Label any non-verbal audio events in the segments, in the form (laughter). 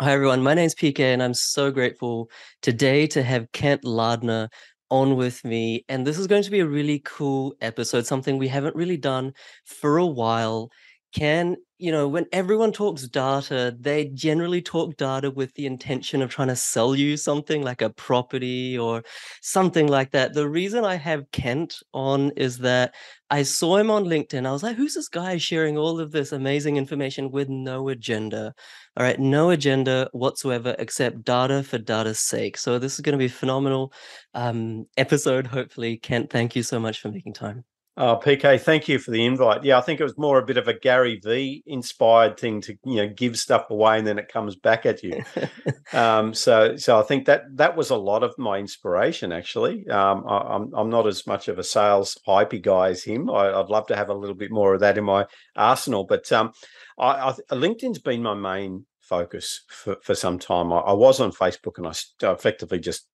Hi, everyone. My name is PK, and I'm so grateful today to have Kent Lardner on with me. And this is going to be a really cool episode, something we haven't really done for a while. Can, you know, when everyone talks data, they generally talk data with the intention of trying to sell you something like a property or something like that. The reason I have Kent on is that I saw him on LinkedIn. I was like, who's this guy sharing all of this amazing information with no agenda? All right, no agenda whatsoever except data for data's sake. So this is going to be a phenomenal um, episode, hopefully. Kent, thank you so much for making time. Oh, PK, thank you for the invite. Yeah, I think it was more a bit of a Gary V inspired thing to you know give stuff away and then it comes back at you. (laughs) um, so, so I think that that was a lot of my inspiration. Actually, um, I, am I'm, I'm not as much of a sales hypey guy as him. I, would love to have a little bit more of that in my arsenal. But um, I, I, LinkedIn's been my main focus for, for some time. I, I was on Facebook and I effectively just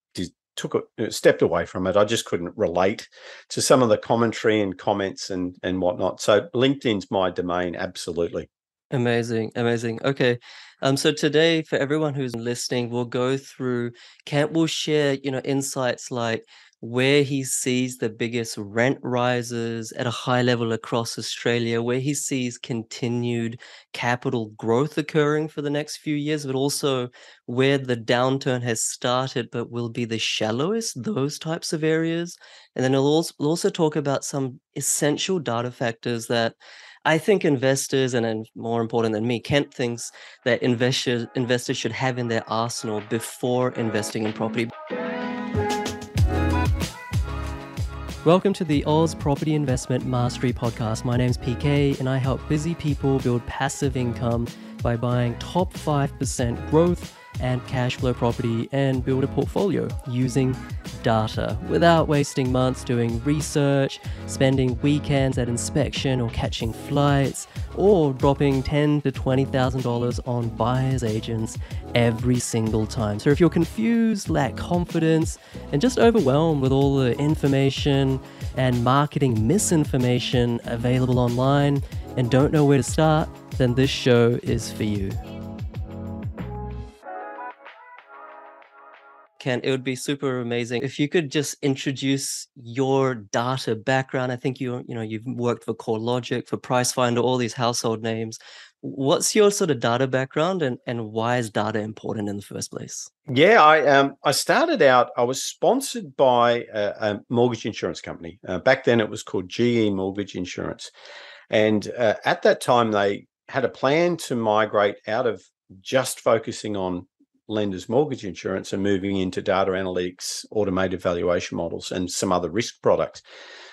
took it, stepped away from it. I just couldn't relate to some of the commentary and comments and and whatnot. So LinkedIn's my domain, absolutely. Amazing, amazing. Okay, um, so today for everyone who's listening, we'll go through. Kent will share, you know, insights like where he sees the biggest rent rises at a high level across Australia, where he sees continued capital growth occurring for the next few years, but also where the downturn has started but will be the shallowest, those types of areas. And then he'll also, talk about some essential data factors that I think investors, and, and more important than me, Kent thinks that investors investors should have in their arsenal before investing in property. Welcome to the Oz Property Investment Mastery Podcast. My name is PK, and I help busy people build passive income by buying top 5% growth and cash flow property and build a portfolio using data without wasting months doing research, spending weekends at inspection or catching flights, or dropping ten to twenty thousand dollars on buyers agents every single time. So if you're confused, lack confidence, and just overwhelmed with all the information and marketing misinformation available online and don't know where to start, then this show is for you. Kent, it would be super amazing if you could just introduce your data background. I think you you know you've worked for CoreLogic, for Pricefinder, all these household names. What's your sort of data background, and and why is data important in the first place? Yeah, I um I started out. I was sponsored by a, a mortgage insurance company. Uh, back then, it was called GE Mortgage Insurance, and uh, at that time they had a plan to migrate out of just focusing on lenders mortgage insurance and moving into data analytics, automated valuation models, and some other risk products.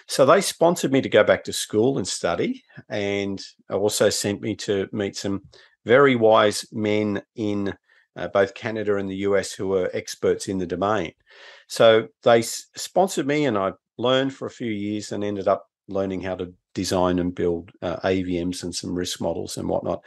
So they sponsored me to go back to school and study, and also sent me to meet some very wise men in uh, both Canada and the US who were experts in the domain. So they s- sponsored me, and I learned for a few years and ended up learning how to design and build uh, AVMs and some risk models and whatnot.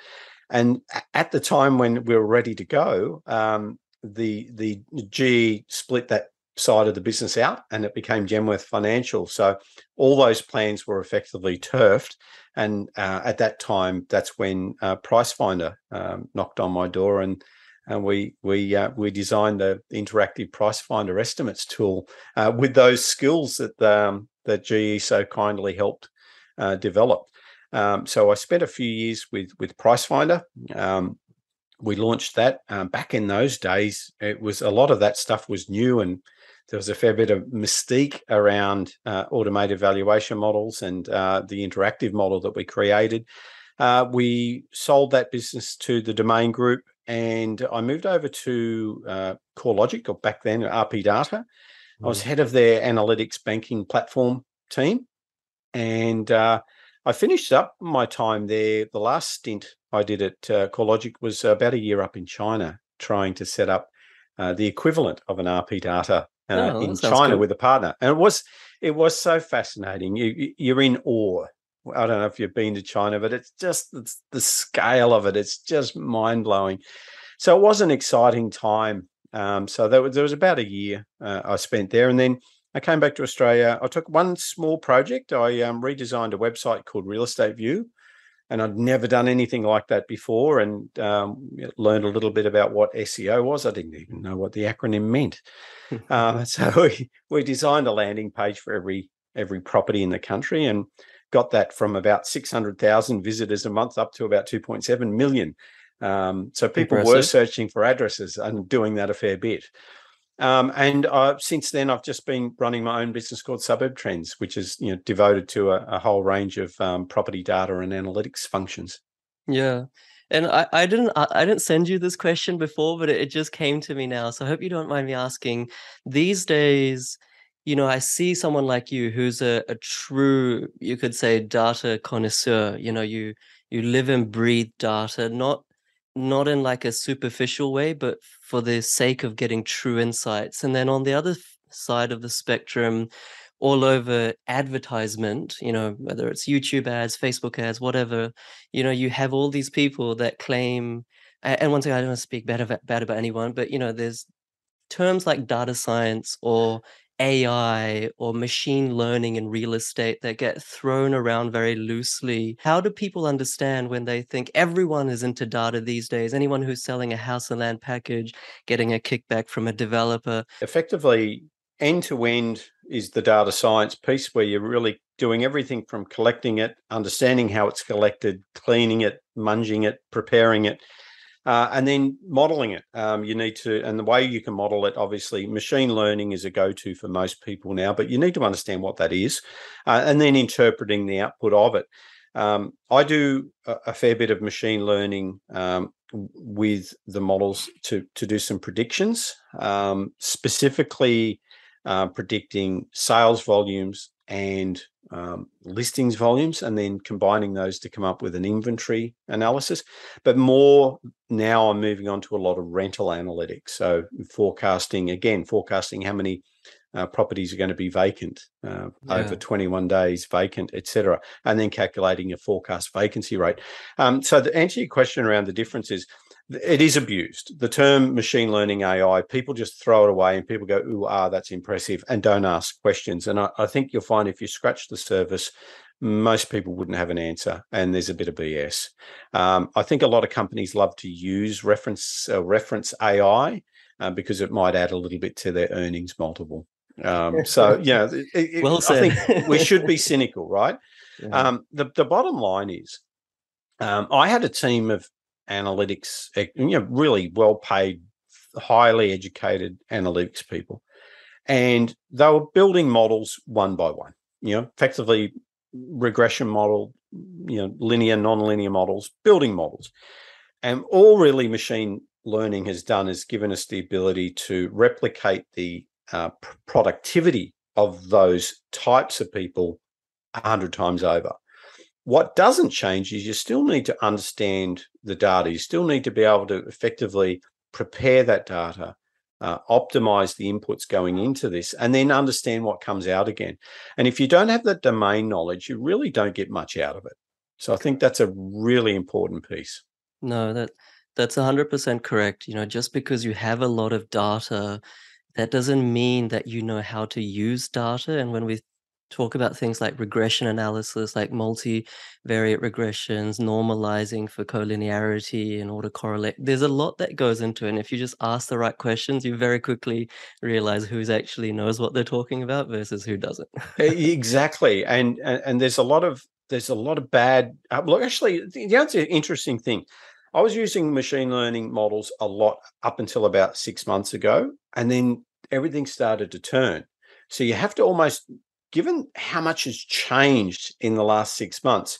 And at the time when we were ready to go, um, the the GE split that side of the business out and it became Genworth Financial. So all those plans were effectively turfed. And uh, at that time, that's when uh, Pricefinder um, knocked on my door and and we we uh, we designed the interactive Pricefinder estimates tool uh, with those skills that um, that GE so kindly helped uh, develop. Um, so I spent a few years with with Pricefinder. Um, we launched that um, back in those days. It was a lot of that stuff was new, and there was a fair bit of mystique around uh, automated valuation models and uh, the interactive model that we created. Uh, we sold that business to the Domain Group, and I moved over to uh, CoreLogic, or back then RP Data. I was mm. head of their analytics banking platform team, and uh, I finished up my time there. The last stint I did at uh, CoreLogic was about a year up in China, trying to set up uh, the equivalent of an RP data uh, oh, in China cool. with a partner, and it was it was so fascinating. You you're in awe. I don't know if you've been to China, but it's just it's the scale of it. It's just mind blowing. So it was an exciting time. Um, so there was, there was about a year uh, I spent there, and then I came back to Australia. I took one small project. I um, redesigned a website called Real Estate View, and I'd never done anything like that before, and um, learned a little bit about what SEO was. I didn't even know what the acronym meant. uh, (laughs) so we, we designed a landing page for every every property in the country, and got that from about six hundred thousand visitors a month up to about two point seven million. Um, so people Impressive. were searching for addresses and doing that a fair bit. Um, and uh, since then, I've just been running my own business called Suburb Trends, which is you know devoted to a, a whole range of um, property data and analytics functions. Yeah, and I, I didn't I didn't send you this question before, but it, just came to me now. So I hope you don't mind me asking. These days, you know, I see someone like you who's a, a true, you could say, data connoisseur. You know, you you live and breathe data, not not in like a superficial way, but for the sake of getting true insights. And then on the other side of the spectrum, all over advertisement, you know, whether it's YouTube ads, Facebook ads, whatever, you know, you have all these people that claim, and one thing I don't want to speak bad about, bad about anyone, but you know, there's terms like data science or AI or machine learning in real estate that get thrown around very loosely. How do people understand when they think everyone is into data these days? Anyone who's selling a house and land package, getting a kickback from a developer. Effectively, end to end is the data science piece where you're really doing everything from collecting it, understanding how it's collected, cleaning it, munging it, preparing it, uh, and then modeling it. Um, you need to, and the way you can model it, obviously, machine learning is a go to for most people now, but you need to understand what that is uh, and then interpreting the output of it. Um, I do a, a, fair bit of machine learning um, with the models to, to do some predictions, um, specifically uh, predicting sales volumes and um, listings volumes and then combining those to come up with an inventory analysis. But more now, I'm moving on to a lot of rental analytics. So, forecasting again, forecasting how many uh, properties are going to be vacant uh, yeah. over 21 days, vacant, etc., and then calculating a forecast vacancy rate. Um, so, to answer your question around the differences, it is abused. The term machine learning AI, people just throw it away and people go, ooh, ah, that's impressive, and don't ask questions. And I, I think you'll find if you scratch the surface, most people wouldn't have an answer, and there's a bit of BS. Um, I think a lot of companies love to use reference uh, reference AI uh, because it might add a little bit to their earnings multiple. Um, so (laughs) yeah, it, well I think we should be (laughs) cynical, right? Yeah. Um, the the bottom line is, um, I had a team of analytics, you know, really well paid, highly educated analytics people. And they were building models one by one, you know, effectively regression model, you know, linear, non-linear models, building models. And all really machine learning has done is given us the ability to replicate the uh, productivity of those types of people a hundred times over. What doesn't change is you still need to understand the data. You still need to be able to effectively prepare that data, uh, optimize the inputs going into this, and then understand what comes out again. And if you don't have that domain knowledge, you really don't get much out of it. So I think that's a really important piece. No, that that's 100% correct. You know, just because you have a lot of data, that doesn't mean that you know how to use data. And when we talk about things like regression analysis, like multivariate regressions, normalizing for collinearity and autocorrelate. There's a lot that goes into it. And if you just ask the right questions, you very quickly realize who's actually knows what they're talking about versus who doesn't. (laughs) exactly. And, and, and there's a lot of there's a lot of bad uh, look actually the an interesting thing. I was using machine learning models a lot up until about six months ago, and then everything started to turn. So you have to almost given how much has changed in the last six months,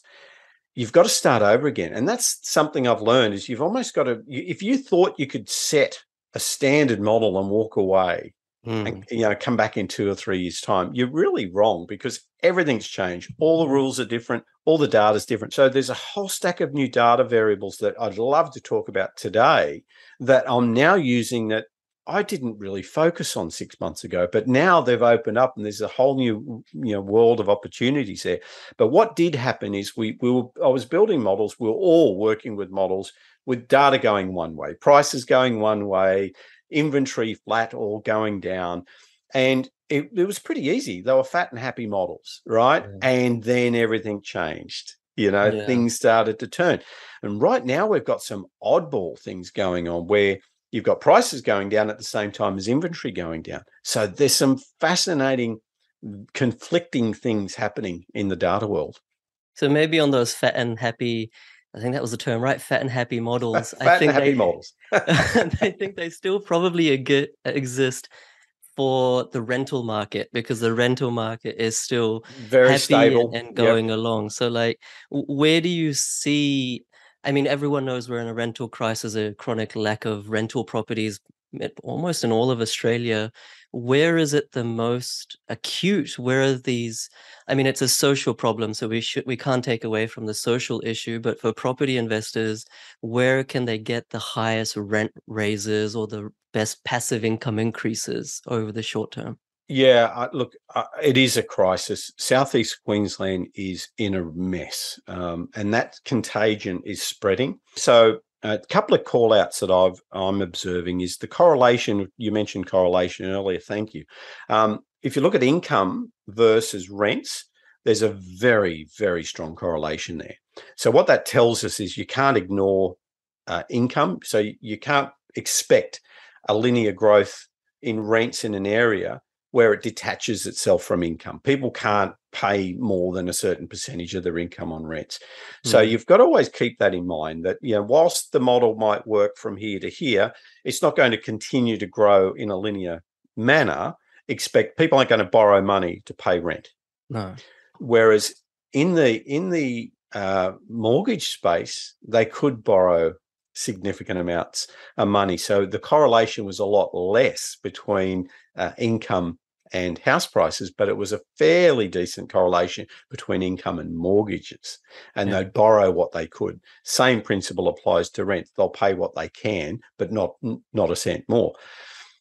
you've got to start over again. And that's something I've learned is you've almost got to, if you thought you could set a standard model and walk away mm. and you know come back in two or three years time you're really wrong because everything's changed all the rules are different all the data is different so there's a whole stack of new data variables that i'd love to talk about today that i'm now using that I didn't really focus on six months ago, but now they've opened up and there's a whole new you know world of opportunities there. But what did happen is we we were I was building models. We were all working with models with data going one way, prices going one way, inventory flat or going down, and it, it was pretty easy. They were fat and happy models, right? And then everything changed You know, Yeah. things started to turn. And right now we've got some oddball things going on where you've got prices going down at the same time as inventory going down. So there's some fascinating conflicting things happening in the data world. So maybe on those fat and happy, I think that was the term, right? Fat and happy models. (laughs) Fat I and think happy they, models. (laughs) I think they still probably exist for the rental market because the rental market is still Very stable and, and Yep. going along. So, like, where do you see? I mean, everyone knows we're in a rental crisis, a chronic lack of rental properties, almost in all of Australia. Where is it the most acute? Where are these? I mean, it's a social problem, so we should we can't take away from the social issue. But for property investors, where can they get the highest rent raises or the best passive income increases over the short term? Yeah, I, look, it is a crisis. Southeast Queensland is in a mess, um, and that contagion is spreading. So, a couple of call outs that I've I'm observing is the correlation. You mentioned correlation earlier. Thank you. Um, if you look at income versus rents, there's a very very strong correlation there. So, what that tells us is you can't ignore uh, income. So, you can't expect a linear growth in rents in an area where it detaches itself from income. People can't pay more than a certain percentage of their income on rents. So Mm. you've got to always keep that in mind that, you know, whilst the model might work from here to here, it's not going to continue to grow in a linear manner. Expect people aren't going to borrow money to pay rent. No. Whereas in the in the uh, mortgage space, they could borrow significant amounts of money. So the correlation was a lot less between uh, income and house prices, but it was a fairly decent correlation between income and mortgages. And Yeah. they'd borrow what they could. Same principle applies to rent. They'll pay what they can, but not not a cent more.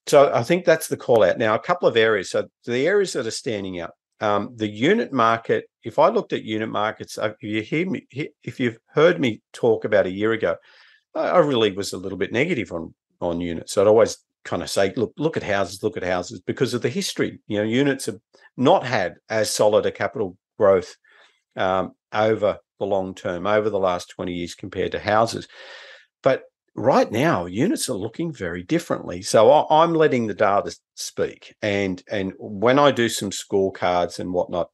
So I think that's the call out. Now, a couple of areas. So the areas that are standing out. Um, the unit market. If I looked at unit markets, uh, if you hear me, if you've heard me talk about a year ago, I I really was a little bit negative on on units. I'd always kind of say, look, look at houses, look at houses, because of the history. You know, units have not had as solid a capital growth um, over the long term, over the last 20 years compared to houses. But right now, units are looking very differently. So I, I'm letting the data speak. And and when I do some scorecards and whatnot,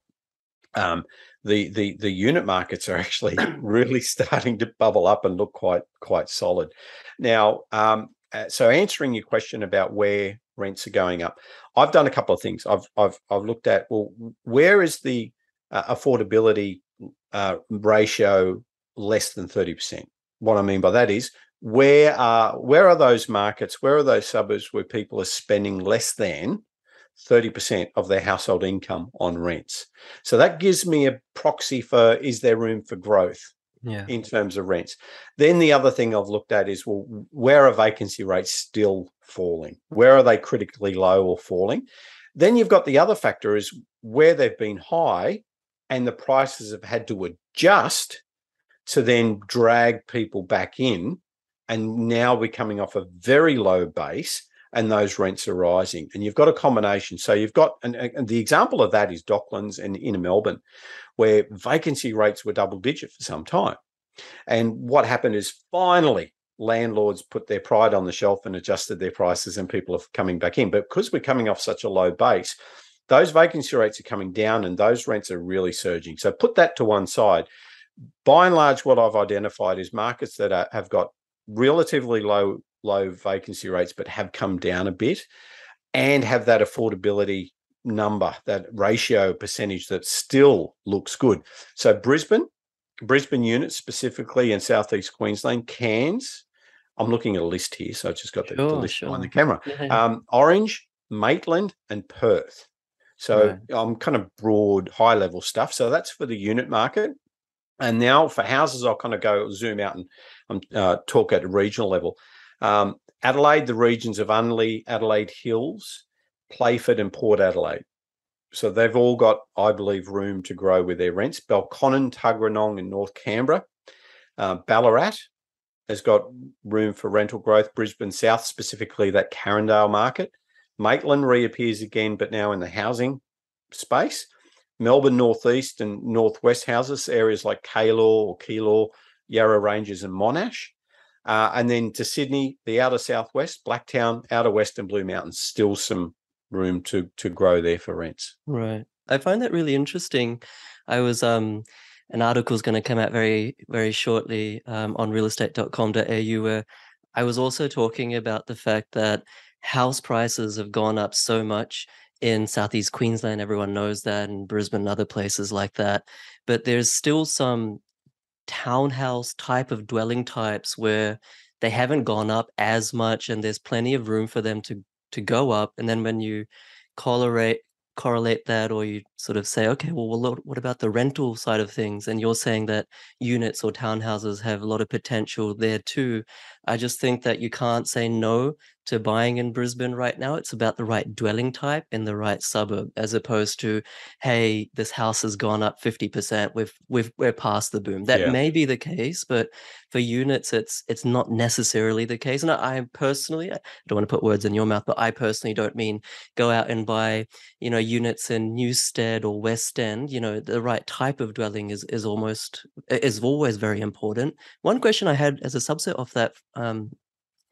um, the the the unit markets are actually (coughs) really starting to bubble up and look quite quite solid. Now, um, uh, so answering your question about where rents are going up, I've done a couple of things. I've I've I've looked at well, where is the uh, affordability uh, ratio less than thirty percent? What I mean by that is where are where are those markets? Where are those suburbs where people are spending less than 30% of their household income on rents. So that gives me a proxy for is there room for growth Yeah. in terms of rents. Then the other thing I've looked at is well, where are vacancy rates still falling? Where are they critically low or falling? Then you've got the other factor is where they've been high and the prices have had to adjust to then drag people back in. And now we're coming off a very low base and those rents are rising. And you've got a combination. So you've got, and, and the example of that is Docklands and inner Melbourne, where vacancy rates were double digit for some time. And what happened is finally landlords put their pride on the shelf and adjusted their prices, and people are coming back in. But because we're coming off such a low base, those vacancy rates are coming down and those rents are really surging. So put that to one side. By and large, what I've identified is markets that are, have got relatively low low vacancy rates, but have come down a bit and have that affordability number, that ratio percentage that still looks good. So Brisbane, Brisbane units specifically in southeast Queensland, Cairns. I'm looking at a list here, so I've just got the, the Sure, list behind the camera. (laughs) Yeah. Um, Orange, Maitland, and Perth. So Right. I'm kind of broad, high level stuff. So that's for the unit market. And now for houses, I'll kind of go zoom out and um, uh, talk at a regional level. Um, Adelaide, the regions of Unley, Adelaide Hills, Playford, and Port Adelaide. So they've all got, I believe, room to grow with their rents. Belconnen, Tuggeranong, and North Canberra. Uh, Ballarat has got room for rental growth. Brisbane South, specifically that Carindale market. Maitland reappears again, but now in the housing space. Melbourne northeast and northwest houses, areas like Keilor or Keilor, Yarra Ranges and Monash. Uh, and then to Sydney, the outer southwest, Blacktown, outer west, and Blue Mountains, still some room to to grow there for rents. Right. I find that really interesting. I was um an article is going to come out very very shortly um, on realestate.com.au where I was also talking about the fact that house prices have gone up so much in southeast Queensland. Everyone knows that, and Brisbane and other places like that. But there's still some townhouse type of dwelling types where they haven't gone up as much, and there's plenty of room for them to to go up. And then when you correlate correlate that or you sort of say okay well what about the rental side of things and you're saying that units or townhouses have a lot of potential there too i just think that you can't say no to buying in Brisbane right now. It's about the right dwelling type in the right suburb, as opposed to, hey, this house has gone up 50%. We've we've we're past the boom. That yeah. may be the case, but for units, it's it's not necessarily the case. And I, I personally, I don't want to put words in your mouth, but I personally don't mean go out and buy, you know, units in Newstead or West End. You know, the right type of dwelling is is almost is always very important. One question I had as a subset of that um,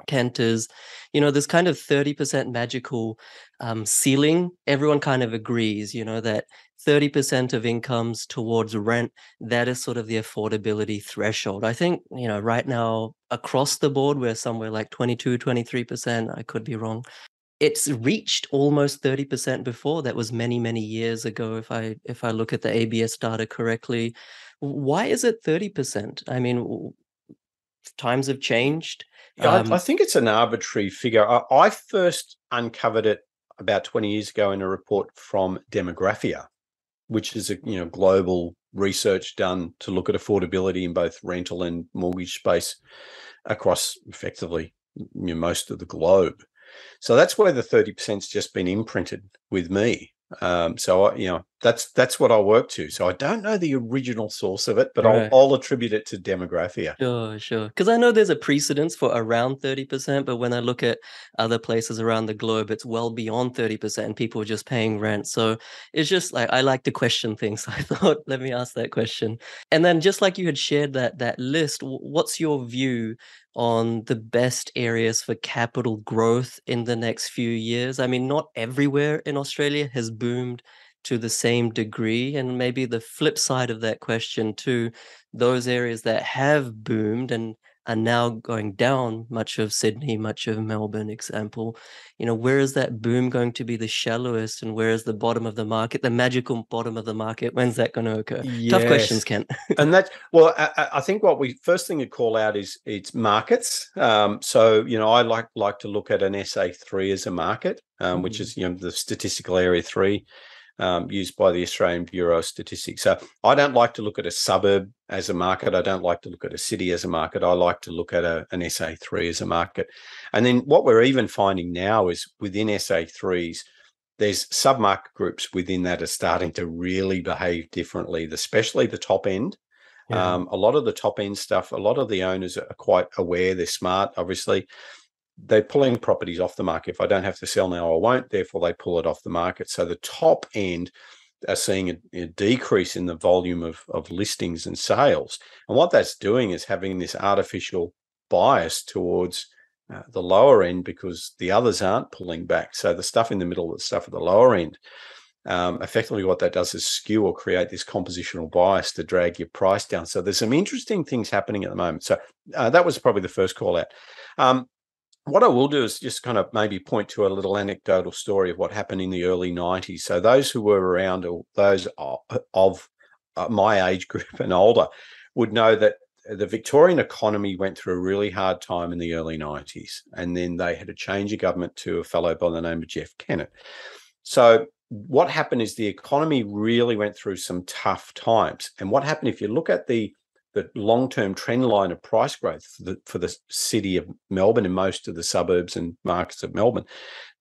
Kent you know, this kind of 30% magical um, ceiling. Everyone kind of agrees, you know, that 30% of incomes towards rent, that is sort of the affordability threshold. I think, you know, right now across the board, we're somewhere like 22, 23%. I could be wrong. It's reached almost 30% before. That was many, many years ago, if I if I look at the ABS data correctly. Why is it 30%? I mean, times have changed um, I, I, think it's an arbitrary figure. I, I, first uncovered it about 20 years ago in a report from Demographia, which is a you know global research done to look at affordability in both rental and mortgage space across effectively you know, most of the globe. So that's where the 30%'s just been imprinted with me. Um, so I, you know that's that's what I work to. So I don't know the original source of it, but right. I'll, I'll attribute it to demographia. Sure, sure. Because I know there's a precedence for around thirty percent, but when I look at other places around the globe, it's well beyond thirty percent. People are just paying rent. So it's just like I like to question things. (laughs) I thought, let me ask that question. And then just like you had shared that that list, what's your view on the best areas for capital growth in the next few years. I mean, not everywhere in Australia has boomed to the same degree. And maybe the flip side of that question, too, those areas that have boomed and are now going down, much of Sydney, much of Melbourne, example, you know, where is that boom going to be the shallowest and where is the bottom of the market, the magical bottom of the market? When's that going to occur? Yes. Tough questions, Kent. (laughs) and that's, well, I, I, think what we first thing to call out is it's markets. Um, so, you know, I like, like to look at an SA3 as a market, um, mm which is, you know, the statistical area three um, used by the Australian Bureau of Statistics. So I don't like to look at a suburb as a market. I don't like to look at a city as a market. I like to look at a, an SA3 as a market. And then what we're even finding now is within SA3s, there's submarket groups within that are starting to really behave differently, especially the top end. Yeah. Um, a lot of the top end stuff, a lot of the owners are quite aware. They're smart, obviously they're pulling properties off the market. If I don't have to sell now, I won't. Therefore, they pull it off the market. So the top end are seeing a, a, decrease in the volume of, of listings and sales. And what that's doing is having this artificial bias towards uh, the lower end because the others aren't pulling back. So the stuff in the middle, the stuff at the lower end, um, effectively what that does is skew or create this compositional bias to drag your price down. So there's some interesting things happening at the moment. So uh, that was probably the first call out. Um, what I will do is just kind of maybe point to a little anecdotal story of what happened in the early 90s. So, those who were around, or those of uh, my age group and older, would know that the Victorian economy went through a really hard time in the early 90s. And then they had a change of government to a fellow by the name of Jeff Kennett. So, what happened is the economy really went through some tough times. And what happened, if you look at the the long-term trend line of price growth for the, for the city of Melbourne and most of the suburbs and markets of Melbourne,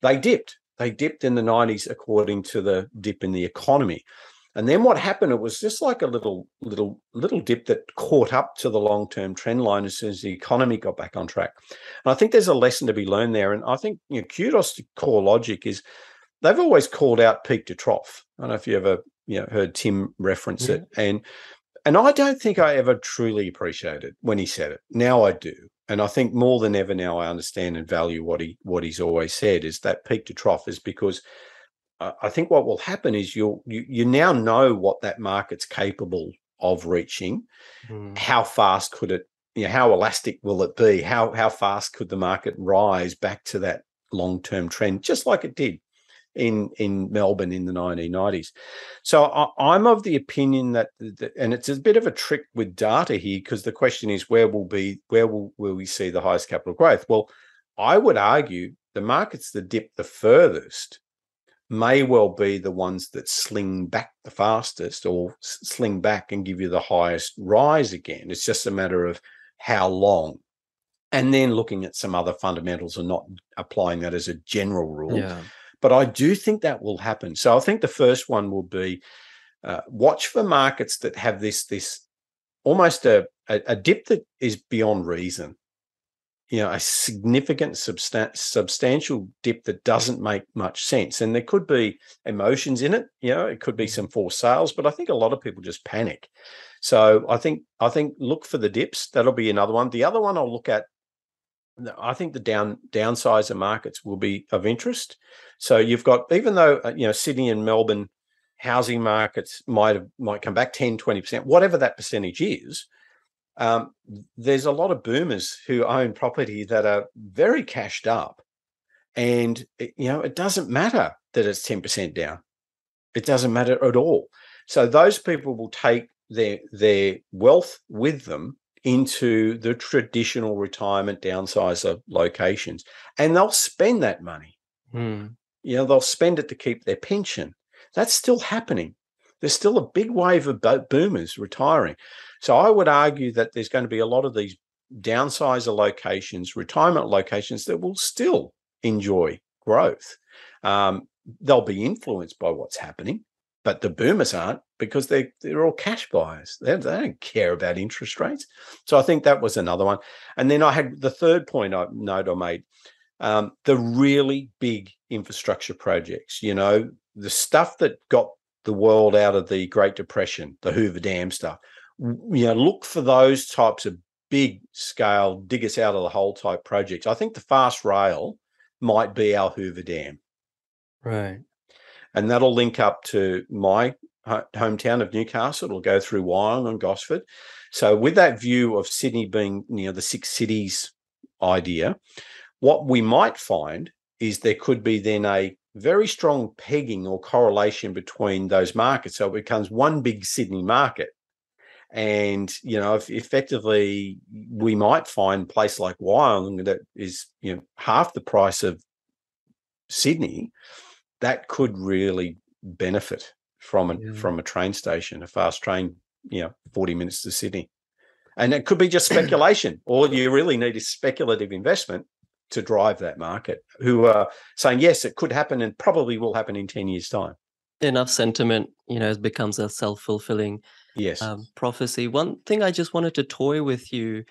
they dipped. They dipped in the 90s according to the dip in the economy. And then what happened? It was just like a little, little, little dip that caught up to the long-term trend line as soon as the economy got back on track. And I think there's a lesson to be learned there. And I think you know, kudos to CoreLogic is they've always called out peak to trough. I don't know if you ever you know heard Tim reference yeah. it, and and I don't think I ever truly appreciated when he said it. Now I do, and I think more than ever now I understand and value what he what he's always said is that peak to trough is because I think what will happen is you'll you, you now know what that market's capable of reaching. Mm. How fast could it? You know, how elastic will it be? How how fast could the market rise back to that long term trend, just like it did in in Melbourne in the 1990s. So I, am of the opinion that, that, and it's a bit of a trick with data here because the question is where will be where will will we see the highest capital growth? Well, I would argue the markets that dip the furthest may well be the ones that sling back the fastest or sling back and give you the highest rise again. It's just a matter of how long. And then looking at some other fundamentals and not applying that as a general rule. Yeah. But I do think that will happen. So I think the first one will be uh, watch for markets that have this this almost a, a, a dip that is beyond reason. You know, a significant substan- substantial dip that doesn't make much sense, and there could be emotions in it. You know, it could be mm-hmm. some forced sales, but I think a lot of people just panic. So I think I think look for the dips. That'll be another one. The other one I'll look at I think the down downsizer markets will be of interest. So you've got even though uh, you know Sydney and Melbourne housing markets might have might come back 10 20% whatever that percentage is um, there's a lot of boomers who own property that are very cashed up and it, you know it doesn't matter that it's 10% down it doesn't matter at all so those people will take their their wealth with them into the traditional retirement downsizer locations and they'll spend that money. Mm. You know, they'll spend it to keep their pension. That's still happening. There's still a big wave of boomers retiring. So I would argue that there's going to be a lot of these downsizer locations, retirement locations that will still enjoy growth. Um, they'll be influenced by what's happening, but the boomers aren't because they they're all cash buyers. They, they don't care about interest rates. So I think that was another one. And then I had the third point I note I made. Um, the really big infrastructure projects, you know, the stuff that got the world out of the Great Depression, the Hoover Dam stuff. You know, look for those types of big scale, dig us out of the hole type projects. I think the fast rail might be our Hoover Dam. Right and that'll link up to my hometown of Newcastle. It'll go through Wyong and Gosford. So, with that view of Sydney being you know the six cities idea, what we might find is there could be then a very strong pegging or correlation between those markets. So it becomes one big Sydney market. And, you know, if effectively we might find a place like Wyong that is, you know, half the price of Sydney, that could really benefit from a yeah. from a train station, a fast train, you know, 40 minutes to Sydney. And it could be just speculation. All you really need is speculative investment to drive that market, who are saying, yes, it could happen and probably will happen in 10 years' time. Enough sentiment, you know, becomes a self-fulfilling yes um, prophecy. One thing I just wanted to toy with you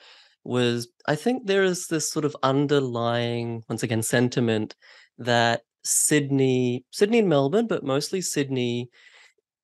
was I think there is this sort of underlying, once again, sentiment that Sydney, Sydney and Melbourne, but mostly Sydney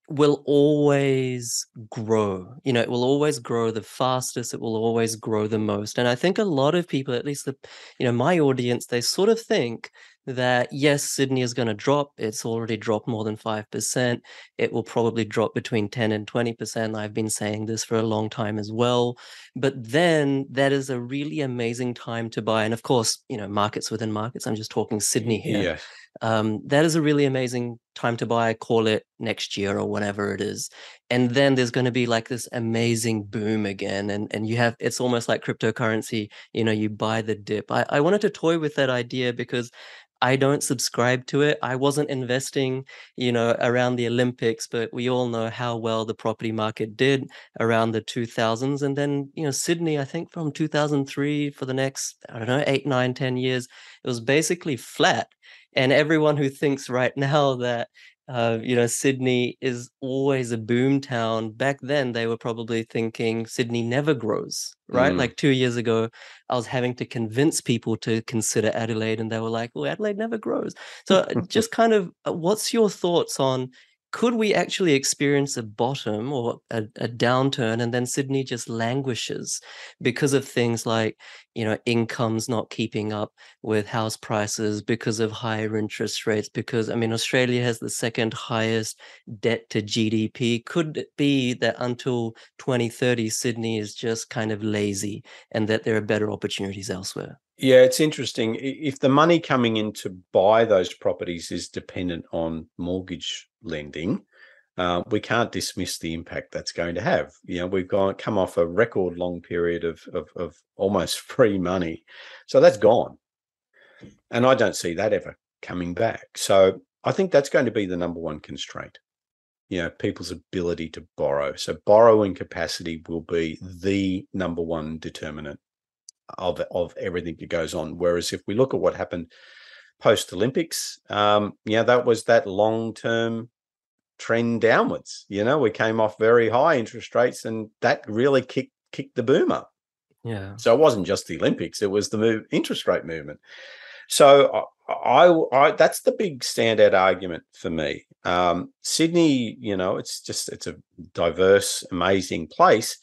will always grow. You know, it will always grow the fastest, it will always grow the most. And I think a lot of people, at least the, you know, my audience, they sort of think that yes, Sydney is going to drop. It's already dropped more than 5%. It will probably drop between 10 and 20%. I've been saying this for a long time as well. But then that is a really amazing time to buy. And of course, you know, markets within markets. I'm just talking Sydney here. Yeah. Um, that is a really amazing time to buy. Call it next year or whatever it is. And then there's going to be like this amazing boom again. And, and you have, it's almost like cryptocurrency, you know, you buy the dip. I, I wanted to toy with that idea because I don't subscribe to it. I wasn't investing, you know, around the Olympics, but we all know how well the property market did around the 2000s. And then, you know, Sydney, I think from 2003 for the next, I don't know, eight, nine, ten years, it was basically flat. And everyone who thinks right now that uh, you know, Sydney is always a boom town. Back then, they were probably thinking Sydney never grows, right? Mm. Like two years ago, I was having to convince people to consider Adelaide, and they were like, "Oh, Adelaide never grows." So, uh, just kind of, uh, what's your thoughts on could we actually experience a bottom or a, a, downturn and then Sydney just languishes because of things like, you know, incomes not keeping up with house prices because of higher interest rates? Because, I mean, Australia has the second highest debt to GDP. Could it be that until 2030, Sydney is just kind of lazy and that there are better opportunities elsewhere? Yeah, it's interesting. If the money coming in to buy those properties is dependent on mortgage lending, uh, we can't dismiss the impact that's going to have. You know, we've gone come off a record long period of, of, of almost (laughs) free money, so that's gone, and I don't see that ever coming back. So I think that's going to be the number one constraint. You know, people's ability to borrow. So borrowing capacity will be the number one determinant of of everything that goes on. Whereas if we look at what happened post Olympics, um, yeah, that was that long term trend downwards. You know, we came off very high interest rates, and that really kicked kicked the boom up. Yeah. So it wasn't just the Olympics; it was the move, interest rate movement. So I, I, I, that's the big standout argument for me. Um, Sydney, you know, it's just it's a diverse, amazing place.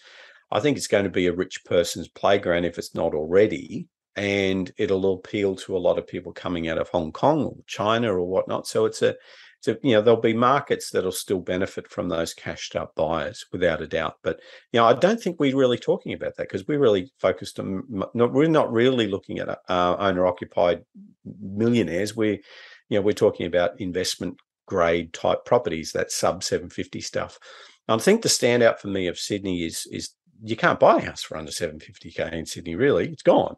I think it's going to be a rich person's playground if it's not already. And it'll appeal to a lot of people coming out of Hong Kong or China or whatnot. So it's a, it's a you know, there'll be markets that'll still benefit from those cashed up buyers without a doubt. But, you know, I don't think we're really talking about that because we're really focused on, not, we're not really looking at uh, owner occupied millionaires. We're, you know, we're talking about investment grade type properties, that sub 750 stuff. I think the standout for me of Sydney is is you can't buy a house for under 750k in Sydney, really. It's gone.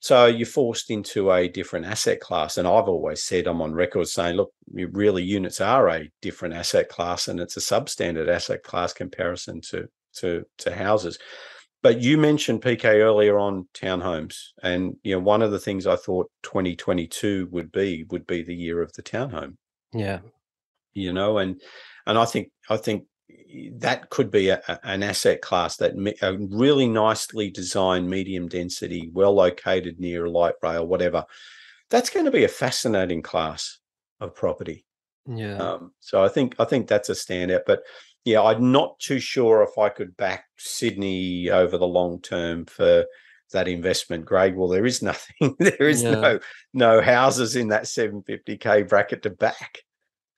So you're forced into a different asset class. And I've always said I'm on record saying, look, really units are a different asset class and it's a substandard asset class comparison to to to houses. But you mentioned PK earlier on townhomes. And you know, one of the things I thought 2022 would be would be the year of the townhome. Yeah. You know, and and I think I think that could be a, an asset class that a really nicely designed medium density well located near a light rail whatever. That's going to be a fascinating class of property. Yeah. Um, so i think i think that's a standout but yeah i'm not too sure if i could back sydney over the long term for that investment grade. Well there is nothing (laughs) there is yeah. no no houses in that 750k bracket to back.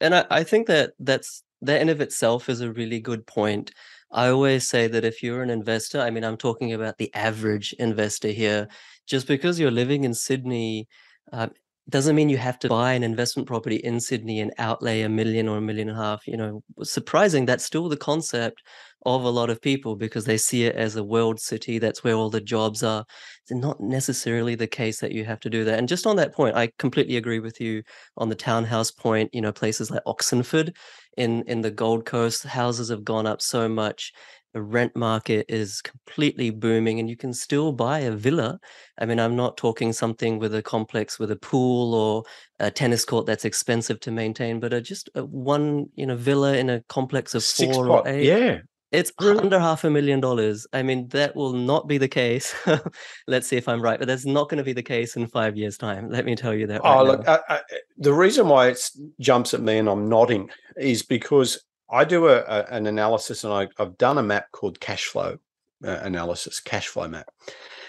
And I, I think that that's that in of itself is a really good point. I always say that if you're an investor, I mean, I'm talking about the average investor here, just because you're living in Sydney, um, doesn't mean you have to buy an investment property in Sydney and outlay a million or a million and a half. You know, surprising that's still the concept of a lot of people because they see it as a world city. That's where all the jobs are. It's not necessarily the case that you have to do that. And just on that point, I completely agree with you on the townhouse point. You know, places like Oxenford in in the Gold Coast, houses have gone up so much the rent market is completely booming and you can still buy a villa. I mean, I'm not talking something with a complex with a pool or a tennis court that's expensive to maintain, but a, just a one, you know, villa in a complex of Six four pot, or eight. Yeah. It's under half a million dollars. I mean, that will not be the case. (laughs) Let's see if I'm right, but that's not going to be the case in five years' time. Let me tell you that. Right oh, look, I, I, the reason why it jumps at me and I'm nodding is because I do a, a, an analysis and I, have done a map called cash flow uh, analysis, cash flow map.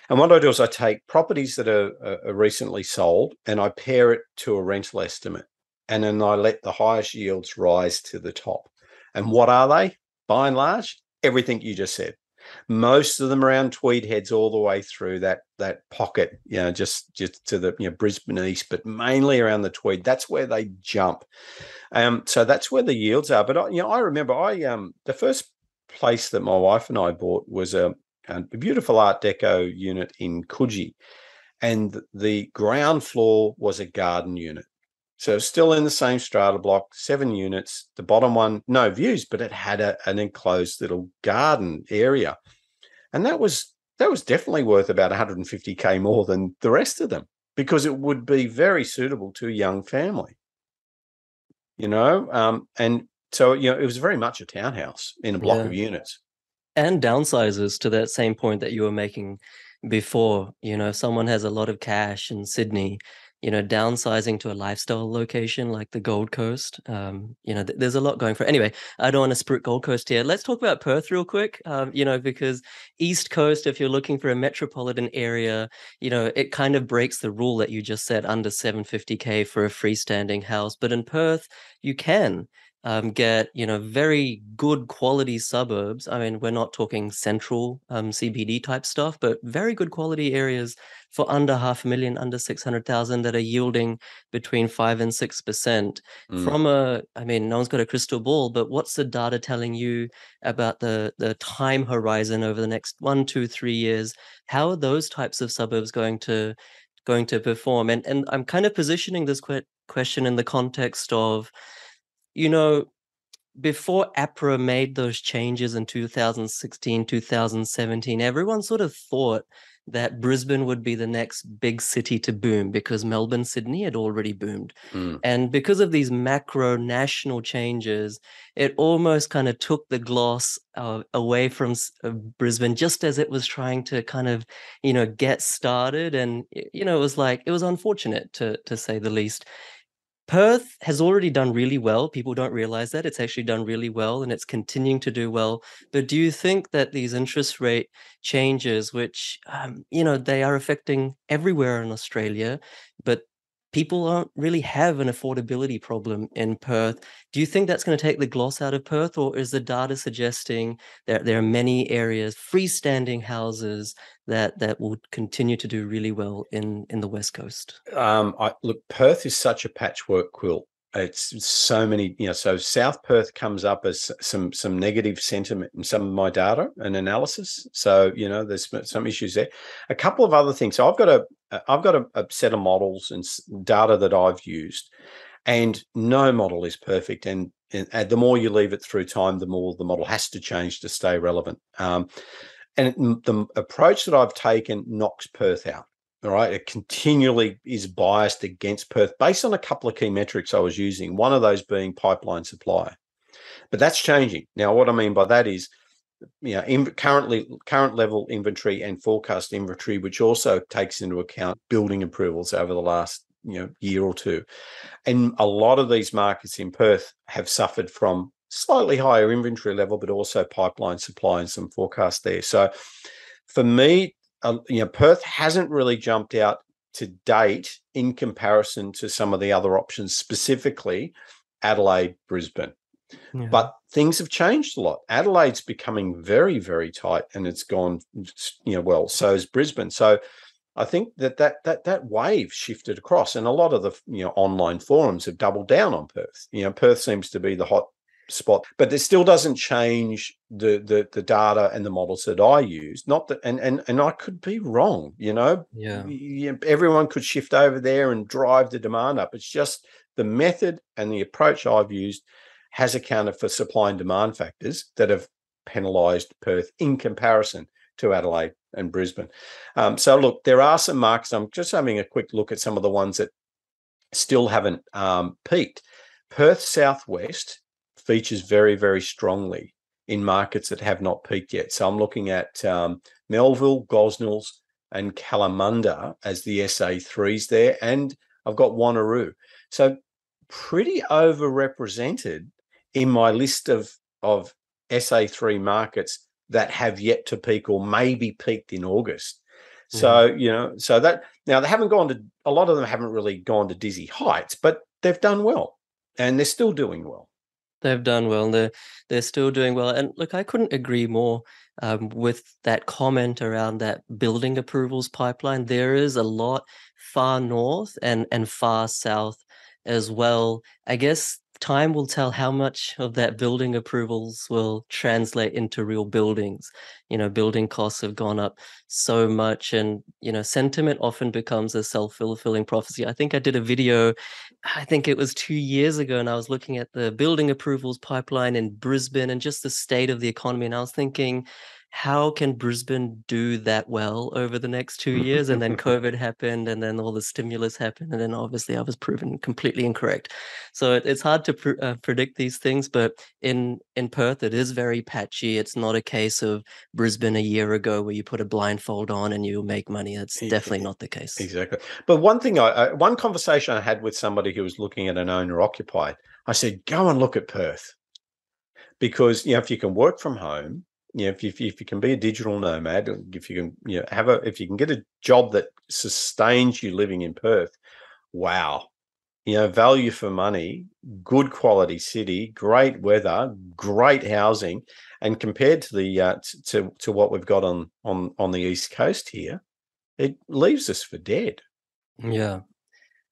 And what I do is I take properties that are, are, recently sold and I pair it to a rental estimate. And then I let the highest yields rise to the top. And what are they? By and large, everything you just said most of them around Tweed heads all the way through that that pocket, you know, just just to the you know Brisbane East, but mainly around the Tweed. That's where they jump. Um, so that's where the yields are. But I, you know, I remember I um the first place that my wife and I bought was a, a beautiful Art Deco unit in Coogee, and the ground floor was a garden unit. So still in the same strata block, seven units. The bottom one, no views, but it had a, an enclosed little garden area, and that was that was definitely worth about 150k more than the rest of them because it would be very suitable to a young family. You know, um, and so you know it was very much a townhouse in a block yeah. of units. And downsizes to that same point that you were making before. You know, someone has a lot of cash in Sydney you know, downsizing to a lifestyle location like the Gold Coast. Um, you know, th- there's a lot going for it. Anyway, I don't want to spruik Gold Coast here. Let's talk about Perth real quick. Um, you know, because East Coast, if you're looking for a metropolitan area, you know, it kind of breaks the rule that you just said under 750k for a freestanding house. But in Perth, you can um, get you know very good quality suburbs. I mean, we're not talking central um, CBD type stuff, but very good quality areas for under half a million, under six hundred thousand that are yielding between five and six percent. Mm. From a, I mean, no one's got a crystal ball, but what's the data telling you about the the time horizon over the next one, two, three years? How are those types of suburbs going to going to perform? And and I'm kind of positioning this que- question in the context of you know, before APRA made those changes in 2016, 2017, everyone sort of thought that Brisbane would be the next big city to boom because Melbourne, Sydney had already boomed. Mm. And because of these macro national changes, it almost kind of took the gloss uh, away from uh, Brisbane just as it was trying to kind of, you know, get started. And, you know, it was like, it was unfortunate to, to say the least. Perth has already done really well. People don't realize that. It's actually done really well and it's continuing to do well. But do you think that these interest rate changes, which, um, you know, they are affecting everywhere in Australia, but people don't really have an affordability problem in Perth. Do you think that's going to take the gloss out of Perth, or is the data suggesting that there are many areas, freestanding houses that that will continue to do really well in in the West Coast? Um, I, look, Perth is such a patchwork quilt it's so many you know so south perth comes up as some some negative sentiment in some of my data and analysis. So you know there's some issues there. A couple of other things. So i've got a i've got a, a set of models and data that i've used and no model is perfect and, and, the more you leave it through time the more the model has to change to stay relevant. Um, and the approach that i've taken knocks perth out all right, it continually is biased against Perth based on a couple of key metrics I was using, one of those being pipeline supply. But that's changing. Now, what I mean by that is, you know, in, currently current level inventory and forecast inventory, which also takes into account building approvals over the last you know year or two. And a lot of these markets in Perth have suffered from slightly higher inventory level, but also pipeline supply and some forecast there. So for me, uh, you know, Perth hasn't really jumped out to date in comparison to some of the other options, specifically Adelaide, Brisbane. Yeah. But things have changed a lot. Adelaide's becoming very, very tight, and it's gone, you know, well. So is Brisbane. So I think that that that that wave shifted across, and a lot of the you know online forums have doubled down on Perth. You know, Perth seems to be the hot spot but it still doesn't change the, the the data and the models that i use. Not that and and, and i could be wrong you know? Yeah. Everyone could shift over there and drive the demand up. It's just the method and the approach i've used has accounted for supply and demand factors that have penalized perth in comparison to adelaide and brisbane. Um, so look there are some markets i'm just having a quick look at some of the ones that still haven't um, peaked. Perth southwest features very, very strongly in markets that have not peaked yet. So I'm looking at um, Melville, Gosnells, and Kalamunda as the SA3s there. And I've got Wanneroo. So pretty overrepresented in my list of, of SA3 markets that have yet to peak or maybe peaked in August. So, mm. you know, so that now they haven't gone to a lot of them haven't really gone to dizzy heights, but they've done well and they're still doing well. They've done well. And they're they're still doing well. And look, I couldn't agree more um, with that comment around that building approvals pipeline. There is a lot far north and and far south as well. I guess time will tell how much of that building approvals will translate into real buildings. You know, building costs have gone up so much, and you know, sentiment often becomes a self fulfilling prophecy. I think I did a video, I think it was two years ago, and I was looking at the building approvals pipeline in Brisbane and just the state of the economy, and I was thinking, how can Brisbane do that well over the next two years? And then (laughs) COVID happened, and then all the stimulus happened, and then obviously I was proven completely incorrect. So it, it's hard to pr- uh, predict these things, but in in Perth, it is very patchy. It's not a case of Brisbane a year ago where you put a blindfold on and you make money. That's definitely not the case. Exactly. But one thing, I, one conversation I had with somebody who was looking at an owner occupied, I said, go and look at Perth because you know if you can work from home you know, if you, if you can be a digital nomad, if you can, you know, have a, if you can get a job that sustains you living in Perth, wow, you know, value for money, good quality city, great weather, great housing, and compared to the uh, to to what we've got on on on the east coast here, it leaves us for dead. Yeah,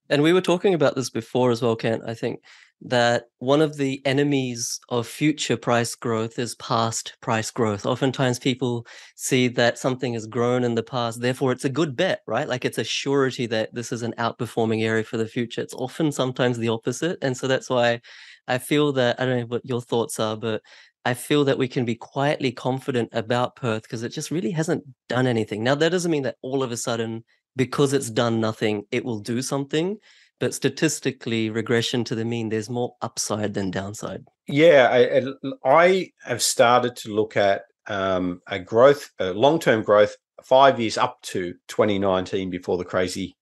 and we were talking about this before as well, Kent. I think that one of the enemies of future price growth is past price growth. Oftentimes people see that something has grown in the past, therefore it's a good bet, right? Like it's a surety that this is an outperforming area for the future. It's often sometimes the opposite. And so that's why I feel that, I don't know what your thoughts are, but I feel that we can be quietly confident about Perth because it just really hasn't done anything. Now, that doesn't mean that all of a sudden, because it's done nothing, it will do something but statistically regression to the mean there's more upside than downside. Yeah i, I have started to look at um, a growth a long-term growth five years up to 2019 before the crazy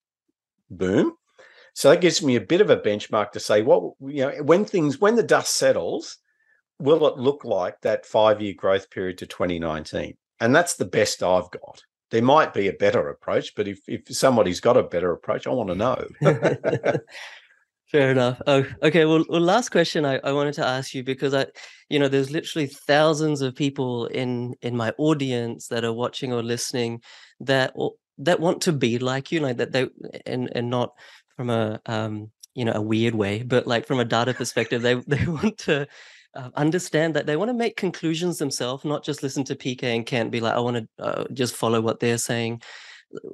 boom. So that gives me a bit of a benchmark to say what you know when things when the dust settles will it look like that five year growth period to 2019 and that's the best i've got there might be a better approach, but if, if somebody's got a better approach, I want to know. (laughs) Fair enough. Oh, okay. Well, well last question I, I wanted to ask you because I, you know, there's literally thousands of people in in my audience that are watching or listening that that want to be like you, like that they and and not from a um you know a weird way, but like from a data perspective, they (laughs) they want to uh, understand that they want to make conclusions themselves, not just listen to PK and Kent be like, I want to uh, just follow what they're saying.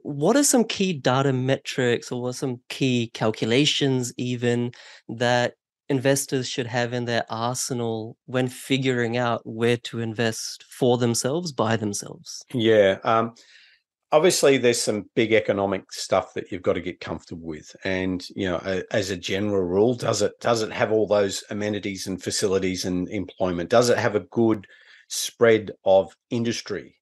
What are some key data metrics or what some key calculations, even that investors should have in their arsenal when figuring out where to invest for themselves by themselves? Yeah. Um, obviously there's some big economic stuff that you've got to get comfortable with and you know as a general rule does it does it have all those amenities and facilities and employment? Does it have a good spread of industry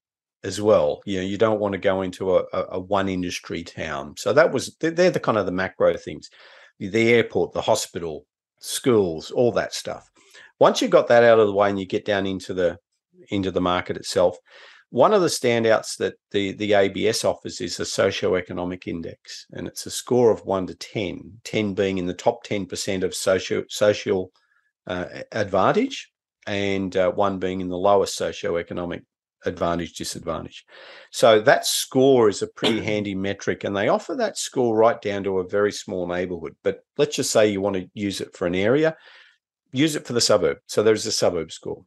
as well? You know you don't want to go into a, a, one industry town. So that was they're the kind of the macro things. The airport the hospital schools all that stuff. Once you've got that out of the way and you get down into the into the market itself one of the standouts that the, the ABS offers is a socioeconomic index, and it's a score of one to 10, 10 being in the top 10% of socio, social uh, advantage, and uh, one being in the lowest socioeconomic advantage disadvantage. So that score is a pretty (clears throat) handy metric, and they offer that score right down to a very small neighborhood. But let's just say you want to use it for an area, use it for the suburb. So there's a suburb score.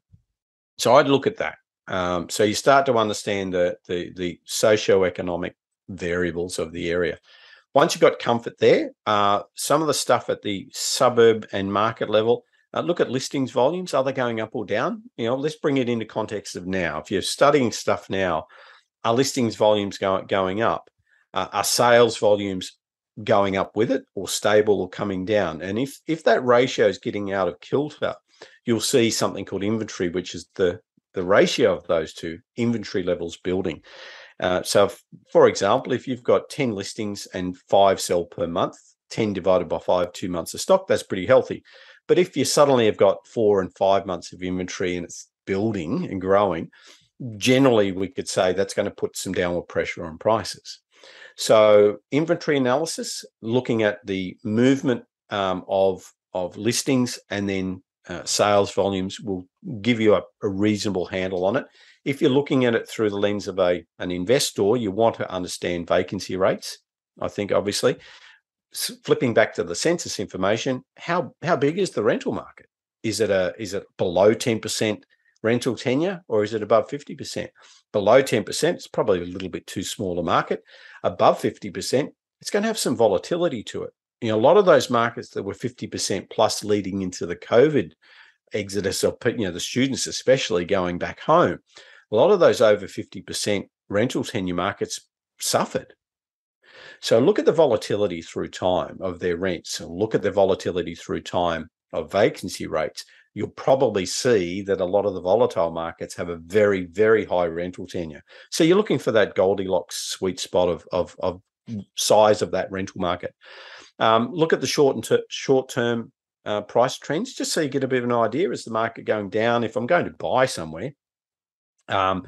So I'd look at that um, so you start to understand the, the, the socio-economic variables of the area. Once you've got comfort there, uh, some of the stuff at the suburb and market level, uh, look at listings volumes. Are they going up or down? You know, let's bring it into context of now. If you're studying stuff now, are listings volumes going going up? Uh, are sales volumes going up with it, or stable, or coming down? And if if that ratio is getting out of kilter, you'll see something called inventory, which is the the ratio of those two inventory levels building. Uh, so, if, for example, if you've got 10 listings and five sell per month, 10 divided by five, two months of stock, that's pretty healthy. But if you suddenly have got four and five months of inventory and it's building and growing, generally we could say that's going to put some downward pressure on prices. So, inventory analysis, looking at the movement um, of of listings and then uh, sales volumes will give you a, a, reasonable handle on it. If you're looking at it through the lens of a an investor, you want to understand vacancy rates. I think obviously, S- flipping back to the census information, how how big is the rental market? Is it a is it below ten percent rental tenure or is it above fifty percent? Below ten percent, it's probably a little bit too small a market. Above fifty percent, it's going to have some volatility to it you know, a lot of those markets that were 50% plus leading into the COVID exodus of, you know, the students especially going back home, a lot of those over 50% rental tenure markets suffered. So look at the volatility through time of their rents and look at the volatility through time of vacancy rates. You'll probably see that a lot of the volatile markets have a very, very high rental tenure. So you're looking for that Goldilocks sweet spot of, of, of size of that rental market. Um, look at the short and ter- short term uh, price trends, just so you get a bit of an idea. Is the market going down? If I'm going to buy somewhere, um,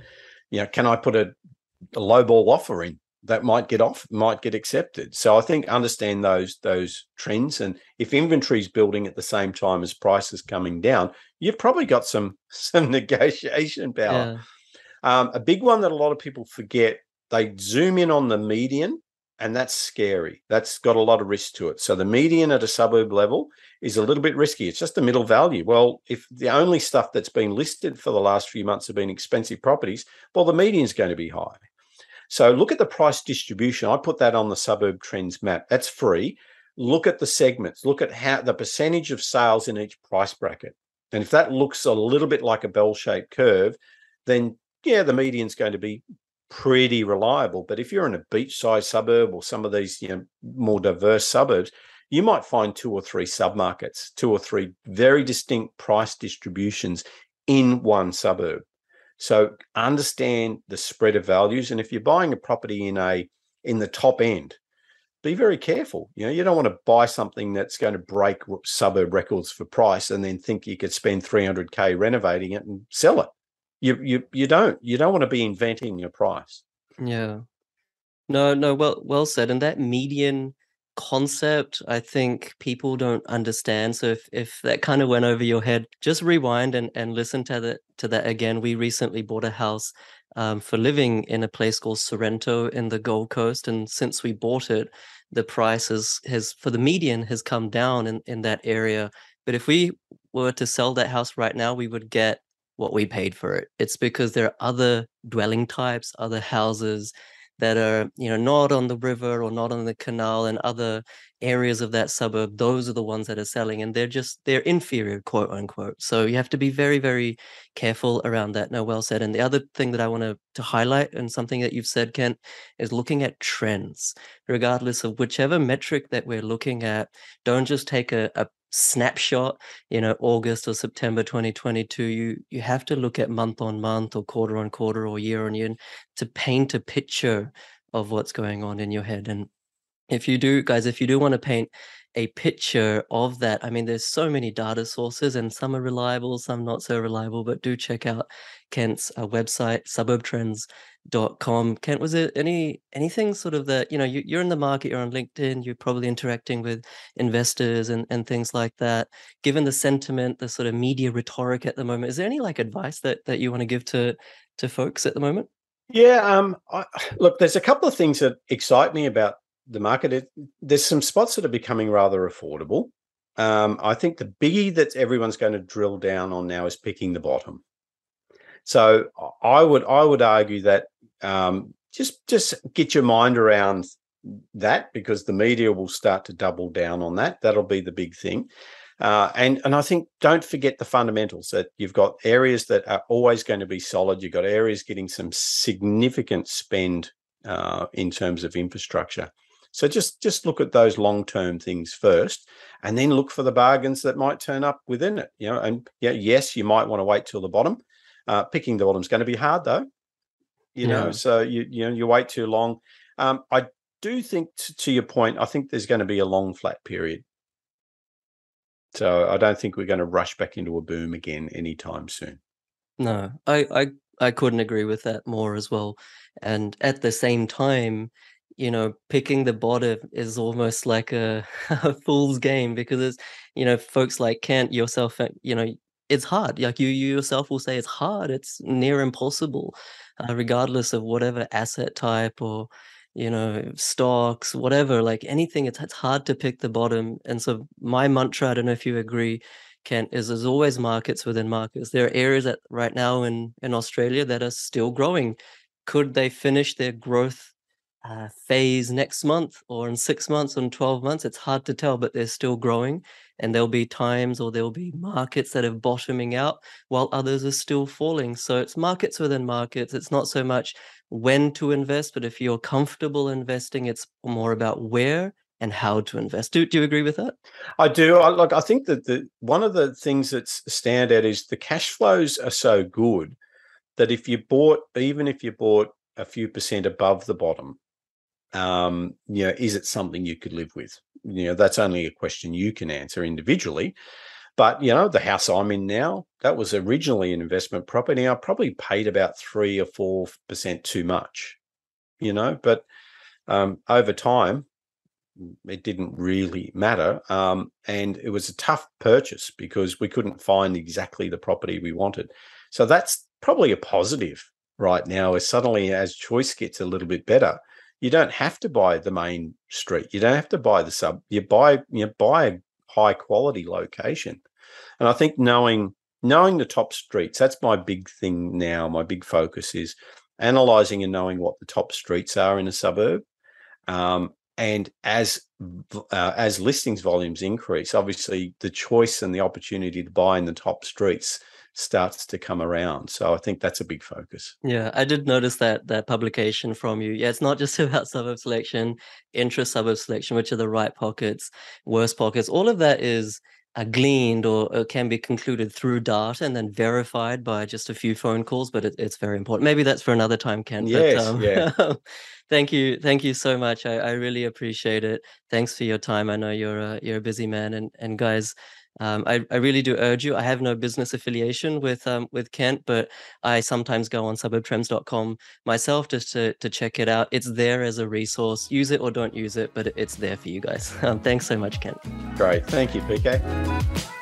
you know, can I put a, a low ball offer in that might get off, might get accepted? So I think understand those those trends, and if inventory is building at the same time as prices coming down, you've probably got some (laughs) some negotiation power. Yeah. Um, a big one that a lot of people forget: they zoom in on the median and that's scary. That's got a lot of risk to it. So the median at a suburb level is a little bit risky. It's just the middle value. Well, if the only stuff that's been listed for the last few months have been expensive properties, well, the median is going to be high. So look at the price distribution. I put that on the suburb trends map. That's free. Look at the segments. Look at how the percentage of sales in each price bracket. And if that looks a little bit like a bell-shaped curve, then yeah, the median's going to be pretty reliable. But if you're in a beachside suburb or some of these you know more diverse suburbs, you might find two or three submarkets, two or three very distinct price distributions in one suburb. So understand the spread of values. And if you're buying a property in a in the top end, be very careful. You know, you don't want to buy something that's going to break suburb records for price and then think you could spend 300k renovating it and sell it you you you don't. You don't want to be inventing your price. Yeah. No no well well said and that median concept i think people don't understand so if if that kind of went over your head just rewind and and listen to that to that again. We recently bought a house um, for living in a place called sorrento in the gold coast and since we bought it the price has, has for the median has come down in in that area. But if we were to sell that house right now we would get what we paid for it. It's because there are other dwelling types, other houses that are, you know, not on the river or not on the canal and other areas of that suburb. Those are the ones that are selling and they're just they're inferior, quote unquote. So you have to be very, very careful around that. No, well said. And the other thing that I want to to highlight and something that you've said, Kent, is looking at trends, regardless of whichever metric that we're looking at. Don't just take a, a snapshot you know august or september 2022 you you have to look at month on month or quarter on quarter or year on year to paint a picture of what's going on in your head. And if you do guys if you do want to paint a picture of that i mean there's so many data sources and some are reliable some not so reliable but do check out kent's uh, website suburb trends dot com. Kent was there any anything sort of that you know you, you're in the market you're on linkedin you're probably interacting with investors and, and things like that. Given the sentiment the sort of media rhetoric at the moment is there any like advice that that you want to give to to folks at the moment? Yeah um I, (sighs) look there's a couple of things that excite me about the market it, there's some spots that are becoming rather affordable um, i think the biggie that everyone's going to drill down on now is picking the bottom so I would I would argue that um, just just get your mind around that because the media will start to double down on that. That'll be the big thing. Uh, and and I think don't forget the fundamentals that you've got areas that are always going to be solid. You've got areas getting some significant spend uh, in terms of infrastructure. So just just look at those long term things first, and then look for the bargains that might turn up within it. You know, and yeah, yes, you might want to wait till the bottom. Uh, picking the bottom is going to be hard though you know so you you know you wait too long um, i do think t- to your point i think there's going to be a long flat period so i don't think we're going to rush back into a boom again anytime soon no i i i couldn't agree with that more as well and at the same time you know picking the bottom is almost like a, (laughs) a fool's game because it's you know folks like kent yourself you know it's hard. Like you, you yourself will say it's hard. It's near impossible uh, regardless of whatever asset type or you know stocks whatever like anything. It's, it's hard to pick the bottom. And so my mantra i don't know if you agree kent is there's always markets within markets. There are areas that right now in in australia that are still growing. Could they finish their growth uh, phase next month or in six months or in 12 months. It's hard to tell, but they're still growing. And there'll be times or there'll be markets that are bottoming out while others are still falling. So it's markets within markets. It's not so much when to invest, but if you're comfortable investing, it's more about where and how to invest. Do, do you agree with that? I do. I, look, I think that the one of the things that's standout is the cash flows are so good that if you bought, even if you bought a few percent above the bottom, um, you know, is it something you could live with? You know, that's only a question you can answer individually. But you know, the house I'm in now, that was originally an investment property. I probably paid about three or four percent too much, you know. But um, over time, it didn't really matter, um, and it was a tough purchase because we couldn't find exactly the property we wanted. So that's probably a positive right now. Is suddenly as choice gets a little bit better, you don't have to buy the main street. You don't have to buy the sub. You buy you buy a high quality location. And I think knowing knowing the top streets, that's my big thing now. My big focus is analyzing and knowing what the top streets are in a suburb. Um, and as uh, as listings volumes increase, obviously the choice and the opportunity to buy in the top streets starts to come around. So I think that's a big focus. Yeah, I did notice that that publication from you. Yeah, it's not just (laughs) about suburb selection, intra suburb selection, which are the right pockets, worst pockets. All of that is uh, gleaned or, or, can be concluded through data and then verified by just a few phone calls. But it, it's very important. Maybe that's for another time, Ken. Yes, but, um, yeah. (laughs) thank you, thank you so much. I, I really appreciate it. Thanks for your time. I know you're a, you're a busy man, and and guys. Um, I, I really do urge you. I have no business affiliation with um, with Kent, but I sometimes go on suburbtrends.com myself just to, to check it out. It's there as a resource. Use it or don't use it, but it's there for you guys. (laughs) Um, thanks so much, Kent. Great. Thank you, PK.